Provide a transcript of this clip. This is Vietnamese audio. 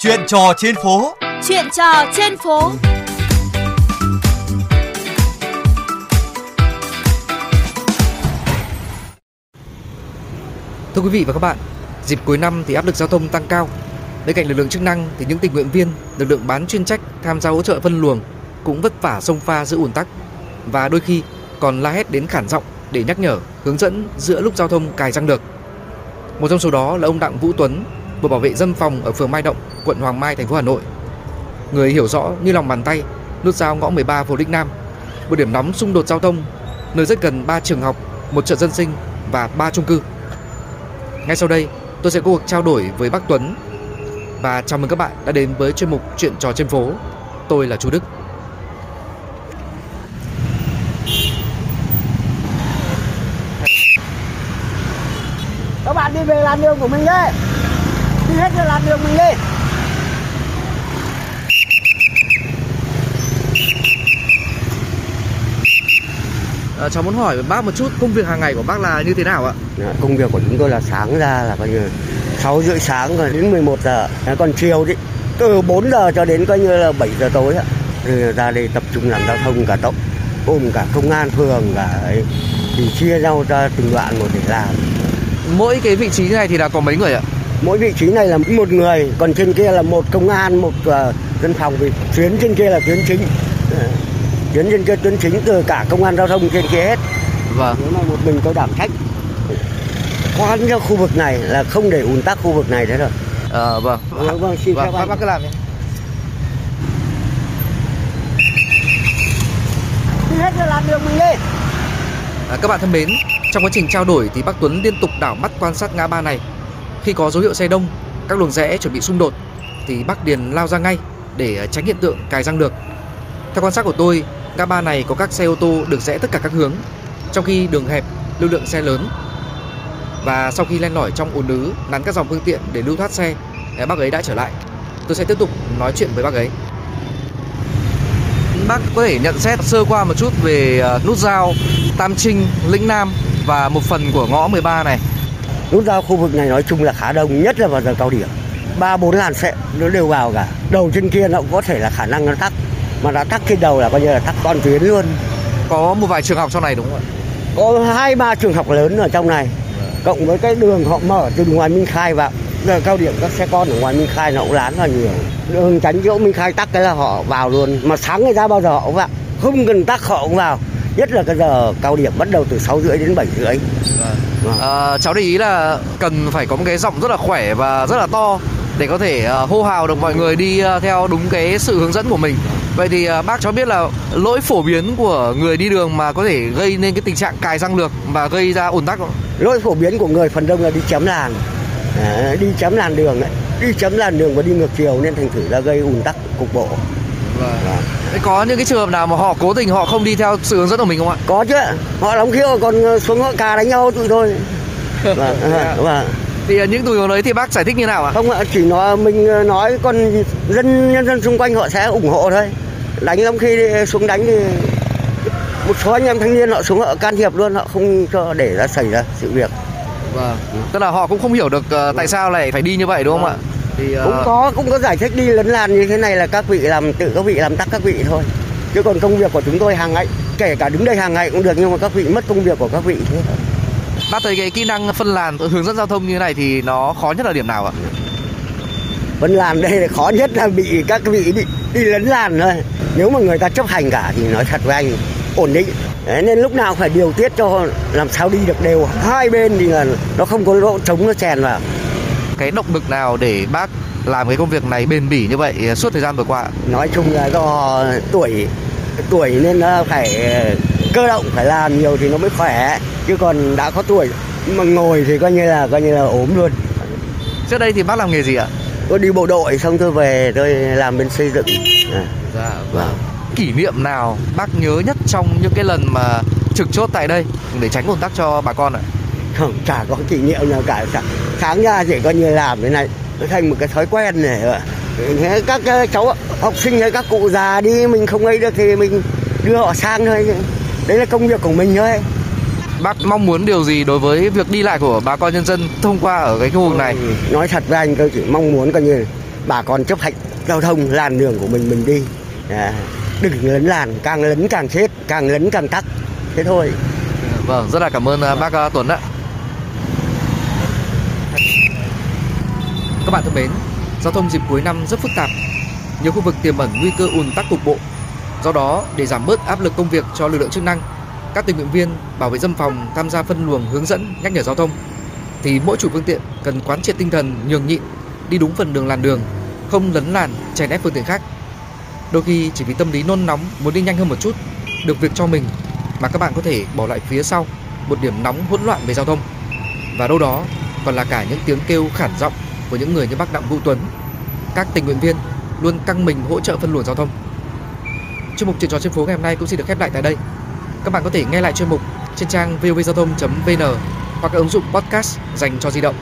Chuyện trò trên phố. Chuyện trò trên phố. Thưa quý vị và các bạn, dịp cuối năm thì áp lực giao thông tăng cao. Bên cạnh lực lượng chức năng thì những tình nguyện viên, lực lượng bán chuyên trách tham gia hỗ trợ phân luồng cũng vất vả sông pha giữ ùn tắc và đôi khi còn la hét đến khản giọng để nhắc nhở, hướng dẫn giữa lúc giao thông cài răng được. Một trong số đó là ông Đặng Vũ Tuấn, một bảo vệ dân phòng ở phường Mai Động, quận Hoàng Mai, thành phố Hà Nội. Người hiểu rõ như lòng bàn tay nút giao ngõ 13 Phố Đinh Nam, một điểm nóng xung đột giao thông, nơi rất gần 3 trường học, một chợ dân sinh và 3 chung cư. Ngay sau đây, tôi sẽ có cuộc trao đổi với bác Tuấn và chào mừng các bạn đã đến với chuyên mục Chuyện trò trên phố. Tôi là Chu Đức. các bạn đi về làn đường của mình đi đi hết cho làn đường mình đi À, cháu muốn hỏi bác một chút công việc hàng ngày của bác là như thế nào ạ? Dạ, công việc của chúng tôi là sáng ra là coi như 6 rưỡi sáng rồi đến 11 giờ Dạ, còn chiều thì từ 4 giờ cho đến coi như là 7 giờ tối ạ ra đây tập trung làm giao thông cả tổng gồm cả công an phường cả ấy thì chia nhau ra từng đoạn một để làm Mỗi cái vị trí này thì là có mấy người ạ? Mỗi vị trí này là một người còn trên kia là một công an một uh, dân phòng vì tuyến trên kia là tuyến chính Ờ, tuyến trên kia tuyến chính từ cả công an giao thông trên kia hết Vâng. nếu mà một mình tôi đảm trách khoan cho khu vực này là không để ùn tắc khu vực này thế rồi À, vâng. Vâng, vâng, xin vâng, phép bác, cứ làm đi hết cho làn đường mình đi À, các bạn thân mến, trong quá trình trao đổi thì bác Tuấn liên tục đảo mắt quan sát ngã ba này. Khi có dấu hiệu xe đông, các luồng rẽ chuẩn bị xung đột thì bác Điền lao ra ngay để ờ, tránh hiện tượng cài răng được. Theo quan sát của tôi, ngã ba này có các xe ô tô được rẽ tất cả các hướng, trong khi đường hẹp, lưu lượng xe lớn. Và sau khi len lỏi trong ùn ứ, nắn các dòng phương tiện để lưu thoát xe, ờ, bác ấy đã trở lại. Tôi sẽ tiếp tục nói chuyện với bác ấy. Bác có thể nhận xét sơ qua một chút về ờ, nút giao Tam Trinh, Lĩnh Nam và một phần của ngõ 13 này nút giao khu vực này nói chung là khá đông nhất là vào giờ cao điểm. Ba bốn làn xe nó đều vào cả. Đầu trên kia nó cũng có thể là khả năng nó tắc. Mà đã tắc trên đầu là coi như là tắc toàn tuyến luôn. Có một vài trường học trong này đúng không ạ? có hai ba trường học lớn ở trong này. Cộng với cái đường họ mở từ ngoài Minh Khai vào. Giờ cao điểm các xe con ở ngoài Minh Khai nó cũng lán vào nhiều. Đường tránh chỗ Minh Khai tắc cái là họ vào luôn. Mà sáng ngày ra bao giờ họ cũng vào. Không cần tắc họ cũng vào. Nhất là cái giờ cao điểm bắt đầu từ 6 rưỡi đến 7 rưỡi Ờ, cháu để ý là cần phải có một cái giọng rất là khỏe và rất là to để có thể ờ, hô hào được mọi người đi ờ, theo đúng cái sự hướng dẫn của mình. Vậy thì ờ, bác cho biết là lỗi phổ biến của người đi đường mà có thể gây nên cái tình trạng cài răng lược và gây ra ùn tắc không? lỗi phổ biến của người phần đông là đi chấm làn Đấy, đi chấm làn đường ấy. đi chấm làn đường và đi ngược chiều nên thành thử ra gây ùn tắc cục bộ Thế có những cái trường hợp nào mà họ cố tình họ không đi theo sự hướng dẫn của mình không ạ? có chứ họ lắm khi họ còn xuống họ cà đánh nhau tụi tôi vâng, vâng. Thì ờ, những tình huống đấy thì bác giải thích như nào ạ? không ạ chỉ nói mình nói còn dân nhân dân xung quanh họ sẽ ủng hộ thôi đánh lắm khi xuống đánh thì một số anh em thanh niên họ xuống họ can thiệp luôn họ không cho để ra xảy ra sự việc Vâng. Tức là họ cũng không hiểu được ờ, tại sao lại phải đi như vậy đúng không ạ? Thì ờ, cũng có cũng có giải thích đi lấn làn như thế này là các vị làm tự các vị làm tắc các vị thôi. Chứ còn công việc của chúng tôi hàng ngày kể cả đứng đây hàng ngày cũng được nhưng mà các vị mất công việc của các vị thế thôi. Bác thấy cái kỹ năng phân làn hướng dẫn giao thông như thế này thì nó khó nhất là điểm nào ạ? Vẫn làn đây là khó nhất là bị các vị đi, đi lấn làn thôi. Nếu mà người ta chấp hành cả thì nói thật với anh ổn định. Đấy, Nên lúc nào phải điều tiết cho làm sao đi được đều. Hai bên thì là nó không có lỗ trống nó chèn vào Cái động lực nào để bác làm cái công việc này bền bỉ như vậy suốt thời gian vừa qua? Nói chung là do tuổi tuổi nên nó phải cơ động phải làm nhiều thì nó mới khỏe Chứ còn đã có tuổi mà ngồi thì coi như là coi như là ốm luôn Trước đây thì bác làm nghề gì ạ? Tôi đi bộ đội xong tôi về tôi làm bên xây dựng à. Dạ vâng. Kỷ niệm nào bác nhớ nhất trong những cái lần mà trực chốt tại đây để tránh ùn tắc cho bà con ạ? Không chả có kỷ niệm nào cả sáng, sáng ra chỉ coi như làm cái này nó thành một cái thói quen này rồi. Thế các cháu học sinh hay các cụ già đi mình không ấy được thì mình đưa họ sang thôi đấy là công việc của mình thôi Bác mong muốn điều gì đối với việc đi lại của bà con nhân dân thông qua ở cái khu vực này? nói thật với anh tôi chỉ mong muốn coi như bà con chấp hành giao thông làn đường của mình mình đi à, đừng lấn làn càng lấn càng chết càng lấn càng tắc thế thôi Vâng, rất là cảm ơn à, bác à, Tuấn ạ. Các bạn thân mến, giao thông dịp cuối năm rất phức tạp, nhiều khu vực tiềm ẩn nguy cơ ùn tắc cục bộ. Do đó, để giảm bớt áp lực công việc cho lực lượng chức năng, các tình nguyện viên bảo vệ dân phòng tham gia phân luồng hướng dẫn nhắc nhở giao thông thì mỗi chủ phương tiện cần quán triệt tinh thần nhường nhịn, đi đúng phần đường làn đường, không lấn làn chèn ép phương tiện khác. Đôi khi chỉ vì tâm lý nôn nóng muốn đi nhanh hơn một chút, được việc cho mình mà các bạn có thể bỏ lại phía sau một điểm nóng hỗn loạn về giao thông. Và đâu đó còn là cả những tiếng kêu khản giọng của những người như bác Đặng Vũ Tuấn. Các tình nguyện viên luôn căng mình hỗ trợ phân luồng giao thông. Chuyên mục chuyện trò trên phố ngày hôm nay cũng xin được khép lại tại đây. Các bạn có thể nghe lại chuyên mục trên trang vovgiao thông.vn hoặc ứng dụng podcast dành cho di động.